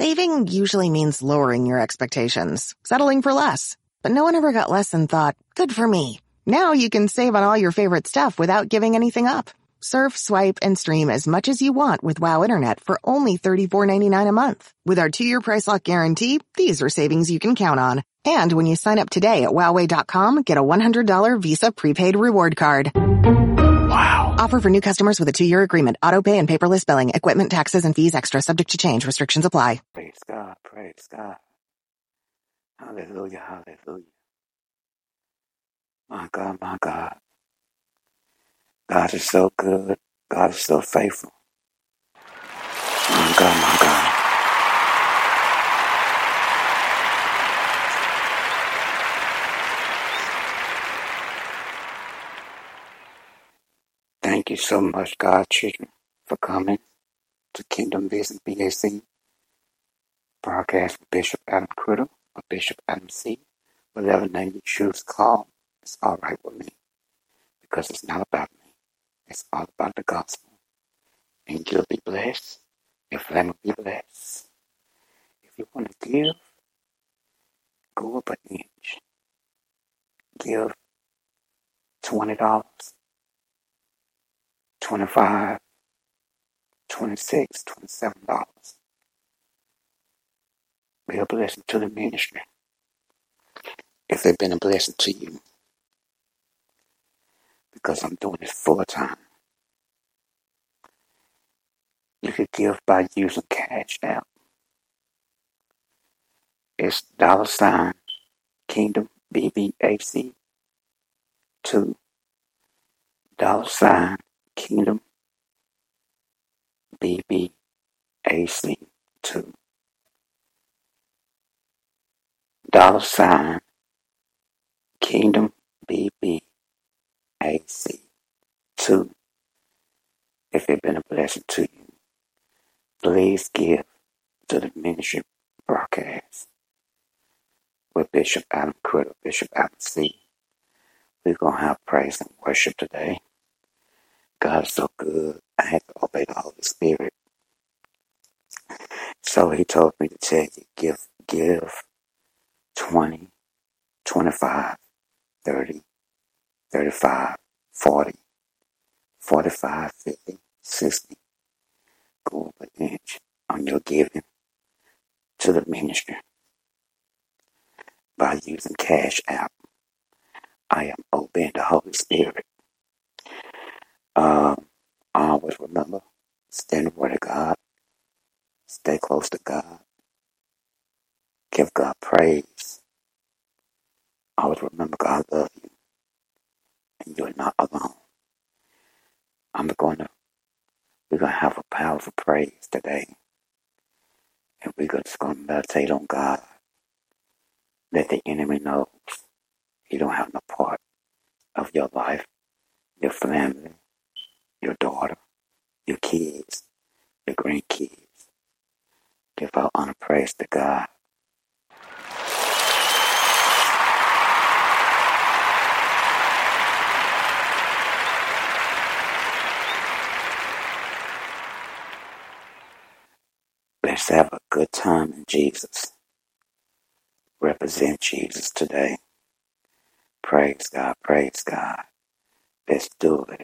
Saving usually means lowering your expectations, settling for less. But no one ever got less and thought, good for me. Now you can save on all your favorite stuff without giving anything up. Surf, swipe, and stream as much as you want with WoW Internet for only $34.99 a month. With our two-year price lock guarantee, these are savings you can count on. And when you sign up today at Wowway.com, get a $100 Visa prepaid reward card. Wow. Offer for new customers with a two-year agreement. Auto pay and paperless billing. Equipment, taxes, and fees extra. Subject to change. Restrictions apply. Praise God. Praise God. Hallelujah. Hallelujah. My God, my God. God is so good. God is so faithful. My God, my God. Thank you so much, God, children, for coming to Kingdom Business BAC broadcast with Bishop Adam Critter or Bishop Adam C. Whatever name you choose call, it's all right with me because it's not about me. It's all about the gospel. And you'll be blessed. Your family will be blessed. If you want to give, go up an inch. Give $20, $25, $26, $27. Be a blessing to the ministry. If they've been a blessing to you, because I'm doing this full time. You could give by using Cash App. It's dollar sign Kingdom BBAC two dollar sign Kingdom BBAC two dollar sign Kingdom BBAC two. If it's been a blessing to you, please give to the ministry broadcast with Bishop Adam Critter, Bishop Adam C. We're to have praise and worship today. God is so good. I had to obey the Holy Spirit. So he told me to tell you, give, give 20, 25, 30, 35, 40, 45, 50, 60. Go up an inch on your giving to the ministry by using Cash App. I am obeying the Holy Spirit. Um, always remember, stand the word of God, stay close to God, give God praise. Always remember God loves you, and you're not alone. I'm going to, we're to have a powerful praise today, and we're just going to meditate on God. Let the enemy know you don't have no part of your life, your family, your daughter, your kids, your grandkids. Give our honor praise to God. Let's have a good time in Jesus. Represent Jesus today. Praise God, praise God. Let's do it.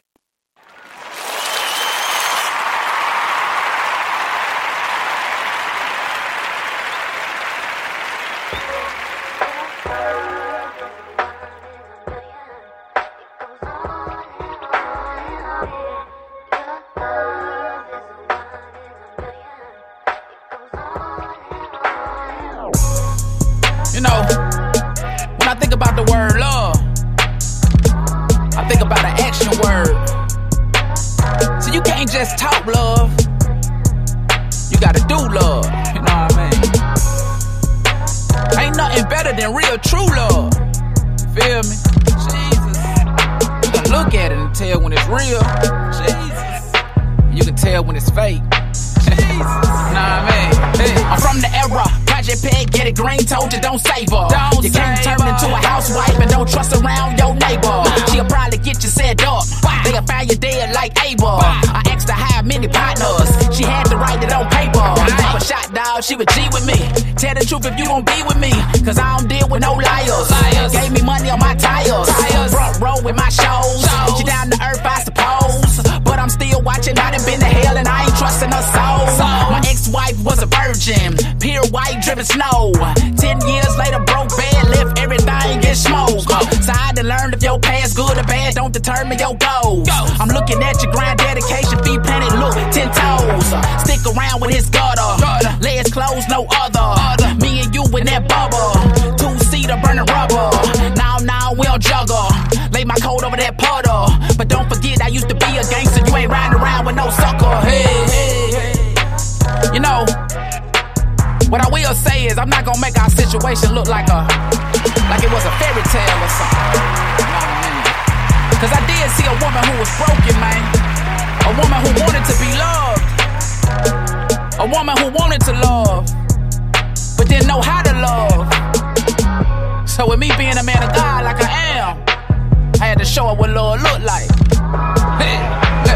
You know, when I think about the word love, I think about an action word. So you can't just talk love, you gotta do love. You know what I mean? Ain't nothing better than real true love. You feel me? Jesus. You can look at it and tell when it's real. Jesus. You can tell when it's fake. Jesus. You know what I mean? Hey, I'm from the era. Project Peg, get it green, told you don't save her. Don't you can't turn into a housewife and don't trust around your neighbor. She'll probably get you set up. They'll find you dead like Abel. I asked her how many partners she had to write it on paper. But shot, dog, she would G with me. Tell the truth if you gon' be with me, cause I don't deal with no liars. liars. Gave me money on my tires. tires. Front row with my shows. shows. She down to earth, I suppose. But I'm still watching, I done been to hell and I ain't trusting her soul. Virgin, pure white dripping snow. Ten years later, broke bed, left everything get smoke. Uh, so I done learned if your past good or bad don't determine your goals. I'm looking at your grind dedication, feet planted, look, ten toes. Uh, stick around with his gutter, legs closed, no other. Me and you in that bubble, two seater burning rubber. Now, now we don't juggle. Lay my coat over that puddle, but don't forget I used to be a gangster. You ain't riding around with no sucker. Hey, What I will say is, I'm not gonna make our situation look like a like it was a fairy tale or something. Cause I did see a woman who was broken, man. A woman who wanted to be loved. A woman who wanted to love, but didn't know how to love. So with me being a man of God like I am, I had to show her what love looked like.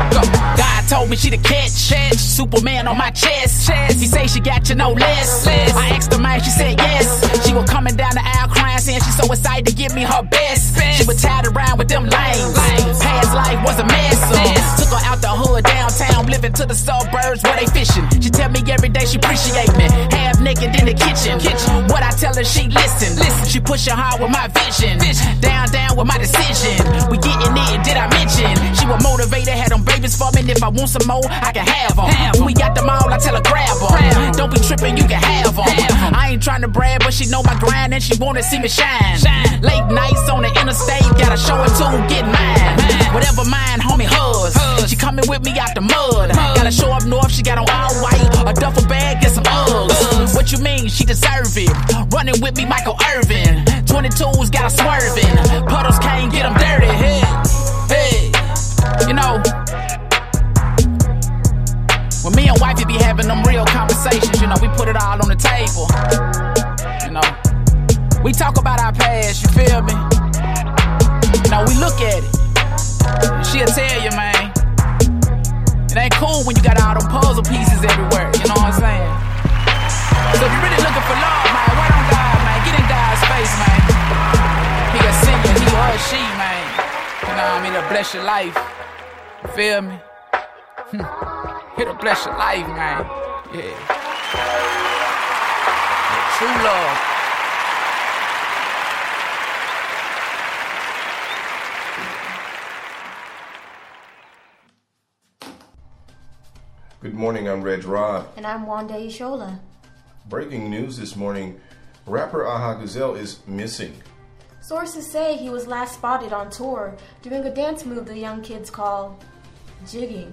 told me she the catch, catch. Superman on my chest. chest. He say she got you no less. less. I asked her man, she said yes. She was coming down the aisle crying, saying she's so excited to give me her best. best. She was tied around with them lanes. lanes. Past life was a mess. mess. Took her out the hood downtown, living to the suburbs where they fishing. She tell me every day she appreciate me. Half naked in the kitchen. kitchen. What I tell her, she listen. listen. She pushing hard with my vision. vision. Down, down with my decision. We getting it, did I mention? She was motivated, had them babies for me. If I want some more, I can have them. Have when we got them all, I tell her grab them. Don't be tripping, you can have them. have I ain't trying to brag, but she know my grind and she wanna see me shine. shine. Late nights on the interstate, gotta show it to get mine. mine. Whatever mine, homie, hers. hers. She coming with me out the mud. Gotta show up north, she got on all white. A duffel bag, get some Uggs. What you mean? She deserve it. Running with me, Michael Irvin. 22's got a swerving. Puddles can't get them dirty. Hey, hey. You know, when me and wifey be having them real conversations, you know, we put it all on the table. You know, we talk about our past, you feel me? You know, we look at it. She'll tell you, man. It ain't cool when you got all them puzzle pieces everywhere, you know what I'm saying? So if you're really looking for love, man, wait on God, man. Get in God's face, man. He a singer, he or she, man. You know what I mean? To bless your life. You feel me? Hmm. It'll bless your life, man. Yeah. True love. Good morning, I'm Reg Rod. And I'm Wanda Ishola. Breaking news this morning rapper Aha Gazelle is missing. Sources say he was last spotted on tour doing a dance move the young kids call jigging.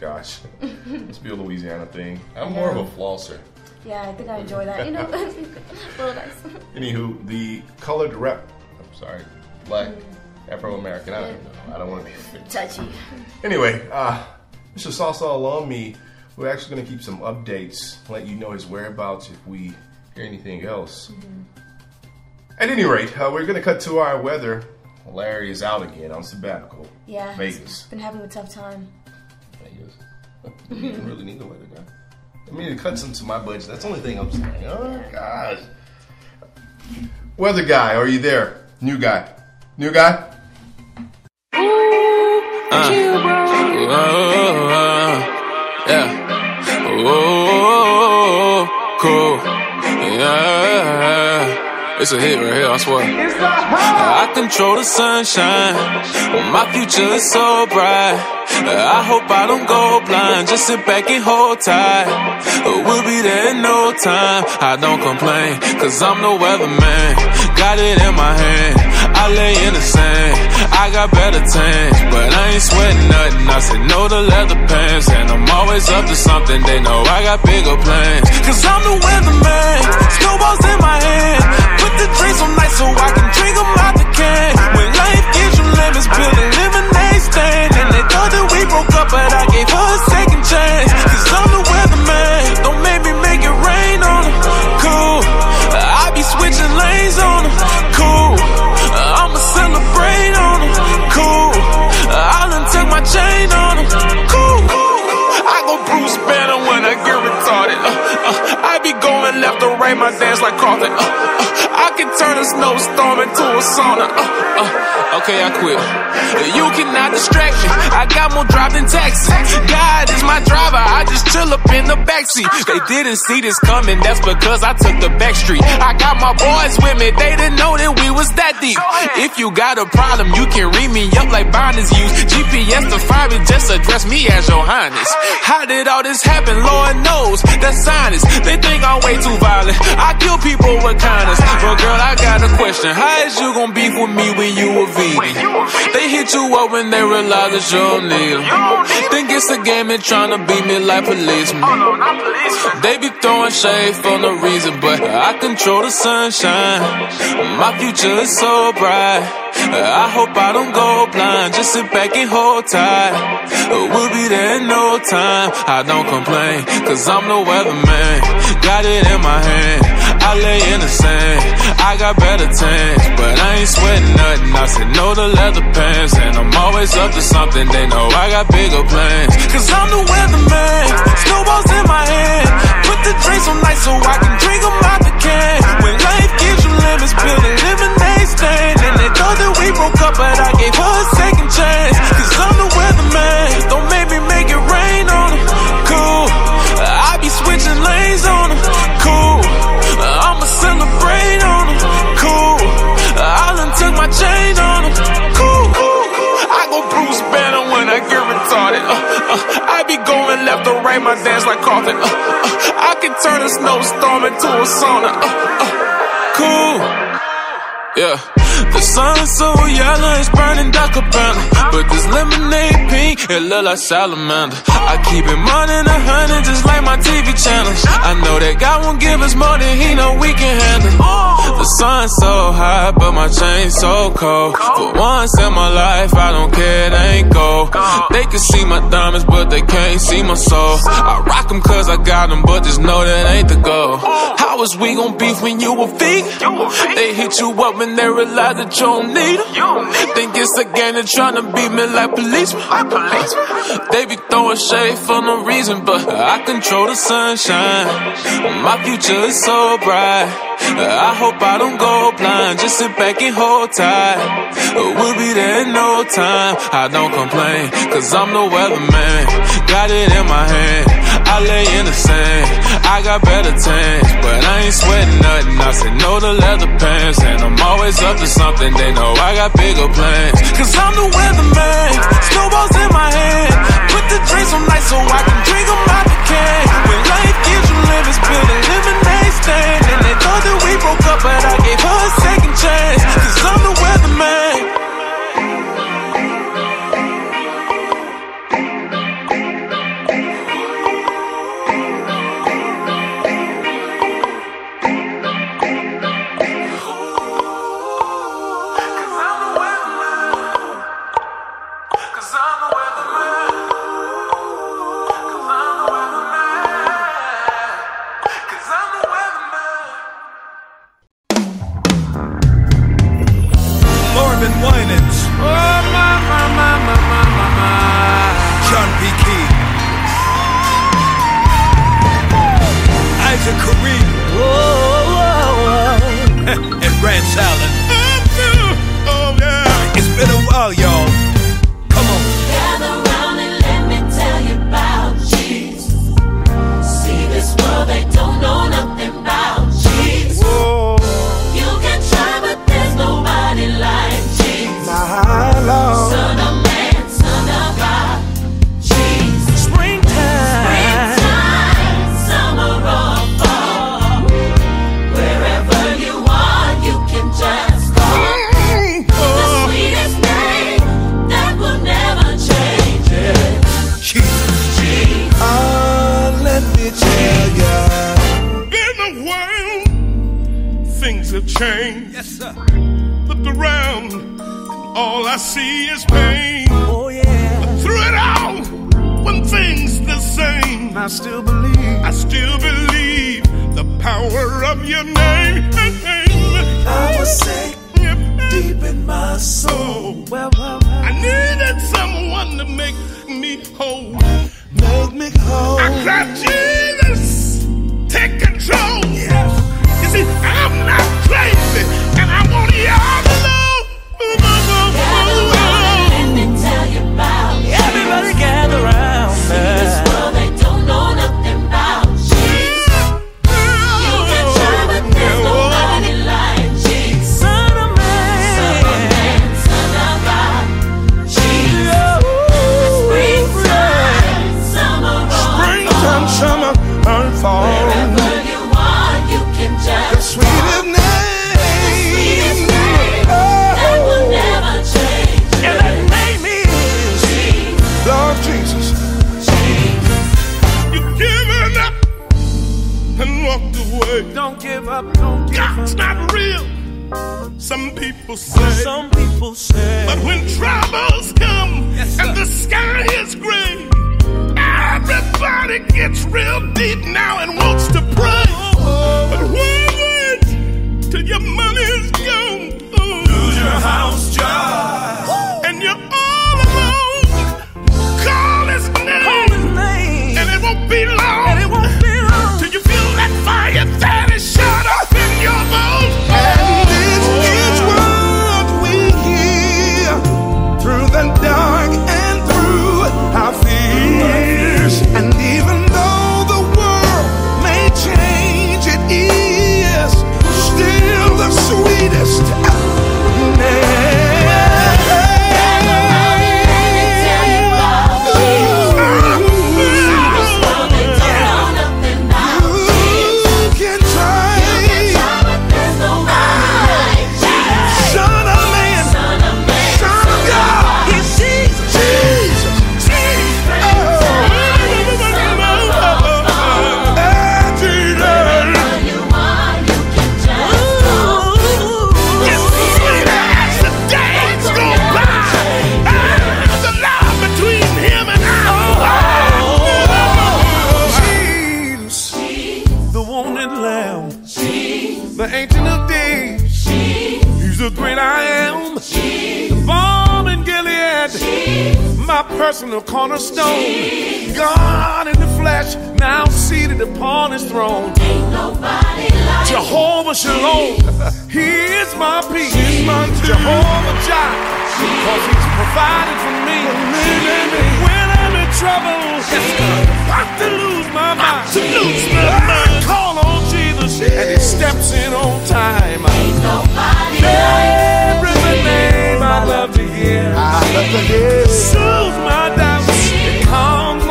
Gosh, must be a Louisiana thing. I'm more of a flosser. Yeah, I think I enjoy that. You know, little nice. Anywho, the colored rap, I'm sorry, black Afro American. I don't know. I don't want to be touchy. Anyway, uh, Mr. Salsa Alumi, we're actually going to keep some updates, let you know his whereabouts if we hear anything else. At any rate, uh, we're going to cut to our weather. Larry is out again on sabbatical. Yeah, Vegas. Been having a tough time. Vegas. you really need the weather guy. I mean, it cuts into my budget. That's the only thing I'm saying. Oh, gosh. Weather guy, are you there? New guy. New guy? It's a hit right here, I swear. I control the sunshine. My future is so bright. I hope I don't go blind. Just sit back and hold tight. We'll be there in no time. I don't complain, cause I'm the weatherman. Got it in my hand. I lay in the sand. I got better tanks, but I ain't sweating nothing. I said no to leather pants, and I'm always up to something. They know I got bigger plans. Cause I'm the weatherman. Snowballs in my hand. The drinks on nice so I can drink them out the can. They didn't see this coming. That's because I took the back street. I got my boys with me. They didn't know that we was that deep. If you got a problem, you can read me up like binders use. GPS to find me. Just address me as your highness. How did all this happen? Lord knows. That's science. They think I'm way too violent. I kill people with kindness. But girl, I got a question. How is you gonna beef with me when you a vegan? They hit you up when they realize that you don't need them. Think it's a game and trying to beat me like policemen. They be throwing shade for no reason, but I control the sunshine. My future is so I hope I don't go blind. Just sit back and hold tight. We'll be there in no time. I don't complain, cause I'm the weatherman. Got it in my hand. I lay in the sand. I got better tanks, but I ain't sweating nothing. I said no to leather pants, and I'm always up to something. They know I got bigger plans. Cause I'm the weatherman. Snowballs in my hand. Put the drinks on nice so I can drink them out the can. When life gives you lemons, build a lemonade stand. And they thought that we broke up, but I gave her a second chance. Cause I'm the weatherman. Don't make me make it rain on them. Cool. I be switching lanes on them. Cool. I'ma celebrate on them. Cool. I done took my chain on them. Cool. I go Bruce Banner when I get retarded. Uh, uh, I be going left or right, my dance like Carlton. Uh, uh, I can turn a snowstorm into a sauna. Uh, uh, cool. Yeah. The sun's so yellow, it's burning dark cabana. But this lemonade pink, it look like salamander. I keep it more than a hundred, just like my TV channels. I know that God won't give us more than He know we can handle. The sun's so hot, but my chain's so cold. For once in my life, I don't care, they ain't gold. They can see my diamonds, but they can't see my soul. I rock them cause I got them, but just know that ain't the goal. How is we gon' beef when you a vegan? They hit you up when they realize you don't need them. Think it's a game, they tryna beat me like policemen. They be throwing shade for no reason, but I control the sunshine. My future is so bright. I hope I don't go blind. Just sit back and hold tight. We'll be there in no time. I don't complain, cause I'm the weatherman. Got it in my hand. I lay in the sand. I got better tanks, but I ain't sweating nothing. I said no to leather pants, always up to something. They know I got bigger plans. Cause I'm the weatherman. Snowballs in my hand. Put the drinks on nice so I can It's been a while, y'all. Whole. Make me whole. I cried, Jesus, personal cornerstone. Jesus. God in the flesh, now seated upon his throne. Ain't nobody like Jehovah Shalom. He is my peace. Jesus. My Jehovah Jireh. Cause he's provided for me. When I'm in trouble, I'm to lose my mind. To lose my mind. I call on Jesus and he steps in on time. Ain't nobody there like is love to hear. I love to hear. Soothe my doubts and calm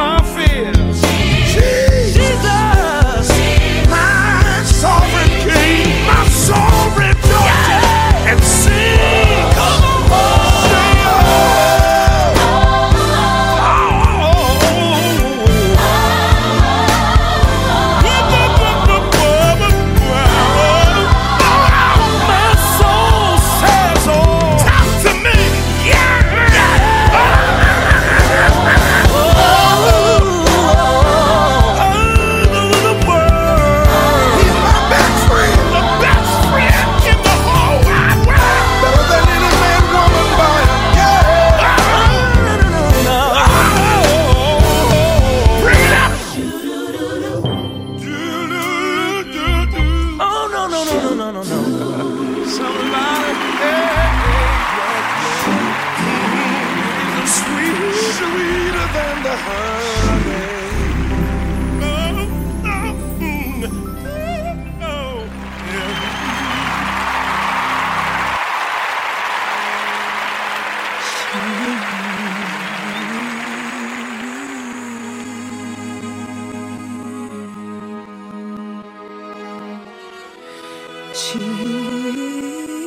情。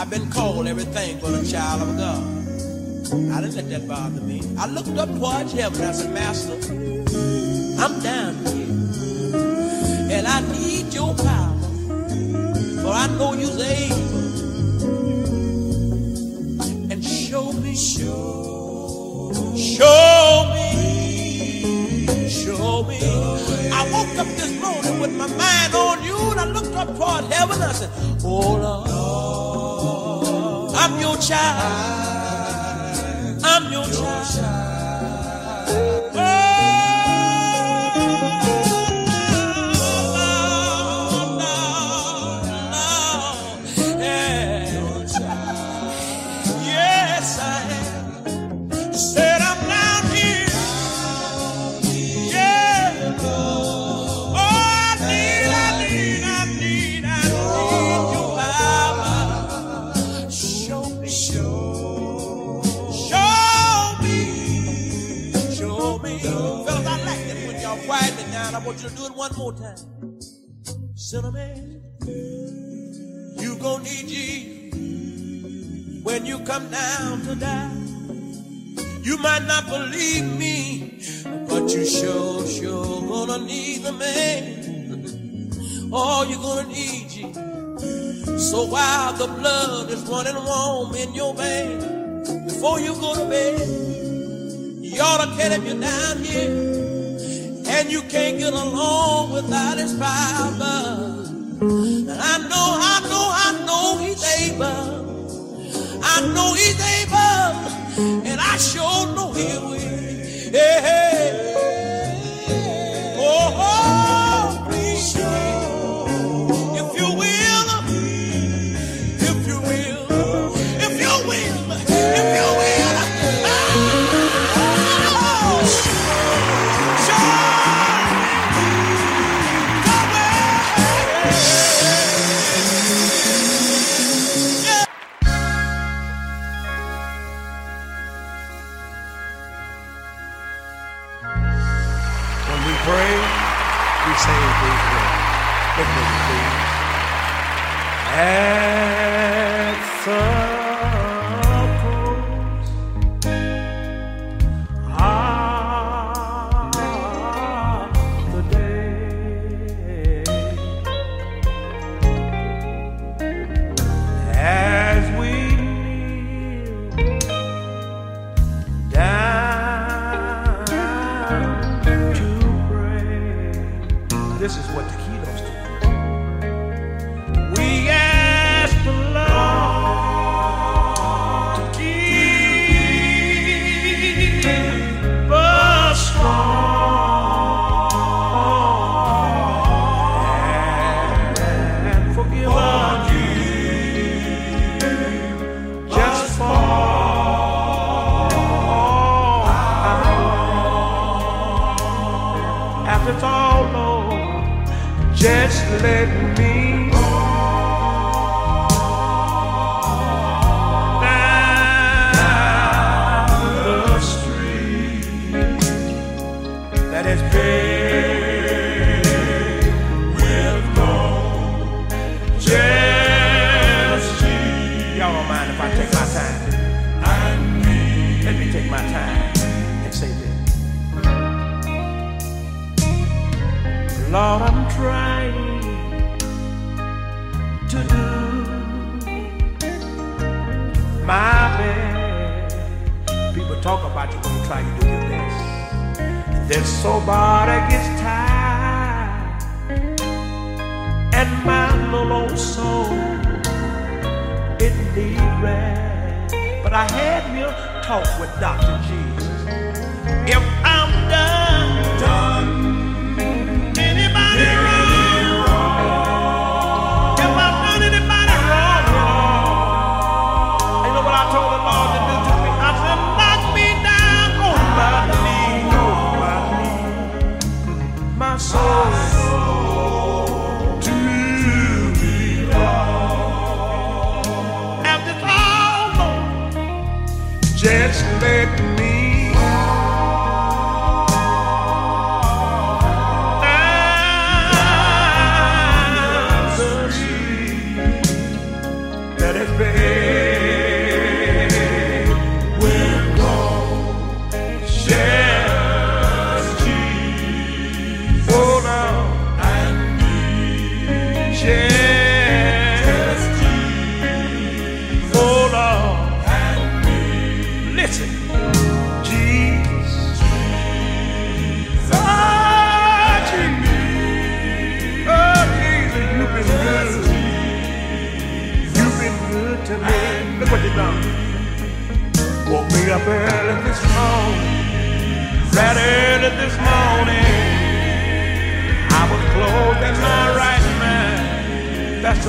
I've been called everything but a child of God. I didn't let that bother me. I looked up towards heaven. I said, Master, I'm down here. And I need your power. For I know you're able. And show me, show, show me, show me. I woke up this morning with my mind on you, and I looked up toward heaven. I said, Oh Lord, I'm your child. I'm your child. One more time. Cinnamon, you gonna need Jesus when you come down to die. You might not believe me, but you sure, sure gonna need the man. Oh, you're gonna need you. So while the blood is running warm in your veins, before you go to bed, you ought to tell him down here. And you can't get along without his power. And I know, I know, I know he's able. I know he's able, and I sure know he will. Hey,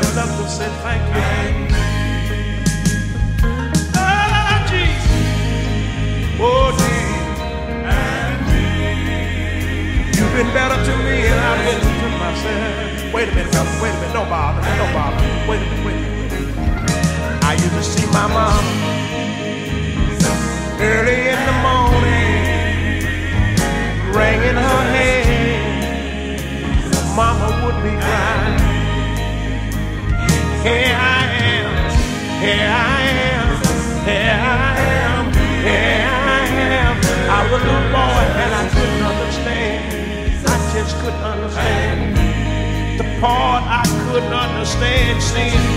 That's enough to say thank you. Ah, Jesus. Oh, Jesus. You've been better to me and I've been to myself. Wait a minute, brother. Wait a minute. Don't bother. Don't bother. Wait a minute. Wait a minute. I used to see my mom early in the morning, wringing her head. Mama would be crying. Here I am, here I am, here I am, here I am. I was a boy and I couldn't understand. I just couldn't understand. The part I couldn't understand,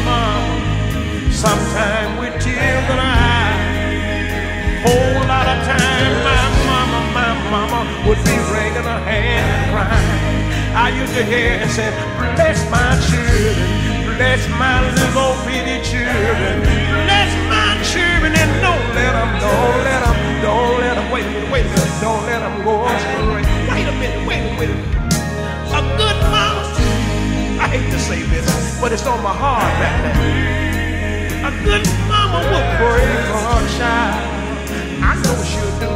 mom. Sometime with tears in eyes. Whole lot of time, my mama, my mama would be her hand and crying. I used to hear and say, bless my children, bless my little bitty children, bless my children, and don't let them, don't let them, don't let them, wait wait don't let them go astray. Wait a minute, wait a minute, a good mama, I hate to say this, but it's on my heart back there. A good mama would pray for her child. Know she'll do.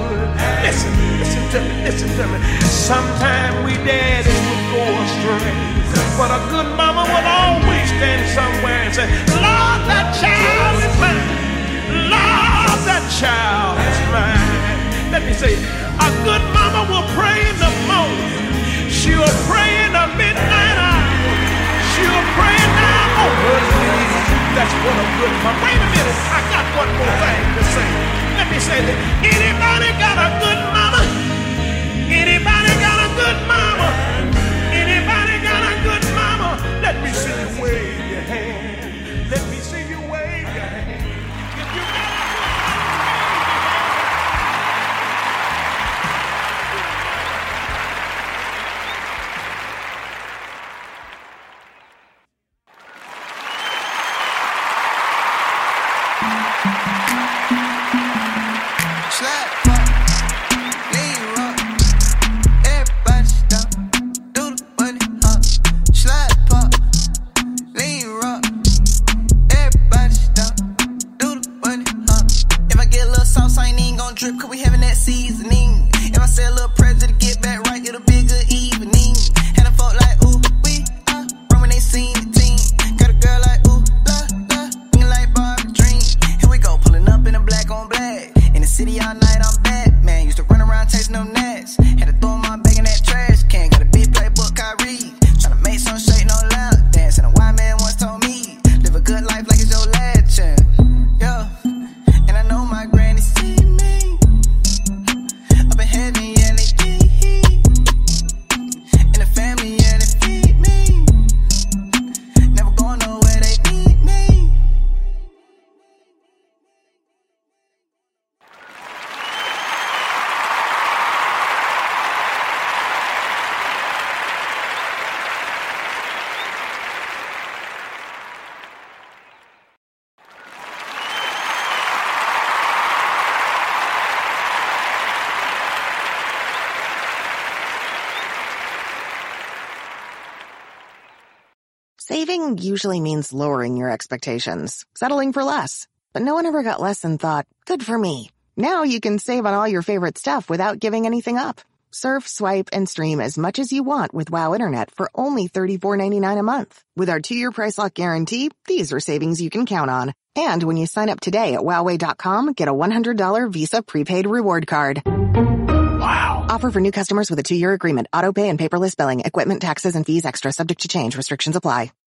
Listen, listen to me, listen to me. Sometimes we daddies would go astray. But a good mama would always stand somewhere and say, Lord, that child is mine. Lord, that child is mine. Let me say, a good mama will pray in the morning. She'll pray in the midnight hour. She'll pray on. That's what a good mama. Wait a minute, I got one more thing to say. Let me say this. Anybody got a good mama? Anybody got a good mama? Anybody got a good mama? Let me see you wave your hand. Usually means lowering your expectations, settling for less. But no one ever got less and thought, good for me. Now you can save on all your favorite stuff without giving anything up. Surf, swipe, and stream as much as you want with WoW Internet for only $34.99 a month. With our two-year price lock guarantee, these are savings you can count on. And when you sign up today at Wowway.com, get a $100 Visa prepaid reward card. Wow. Offer for new customers with a two-year agreement. Auto pay and paperless billing. Equipment taxes and fees extra subject to change. Restrictions apply.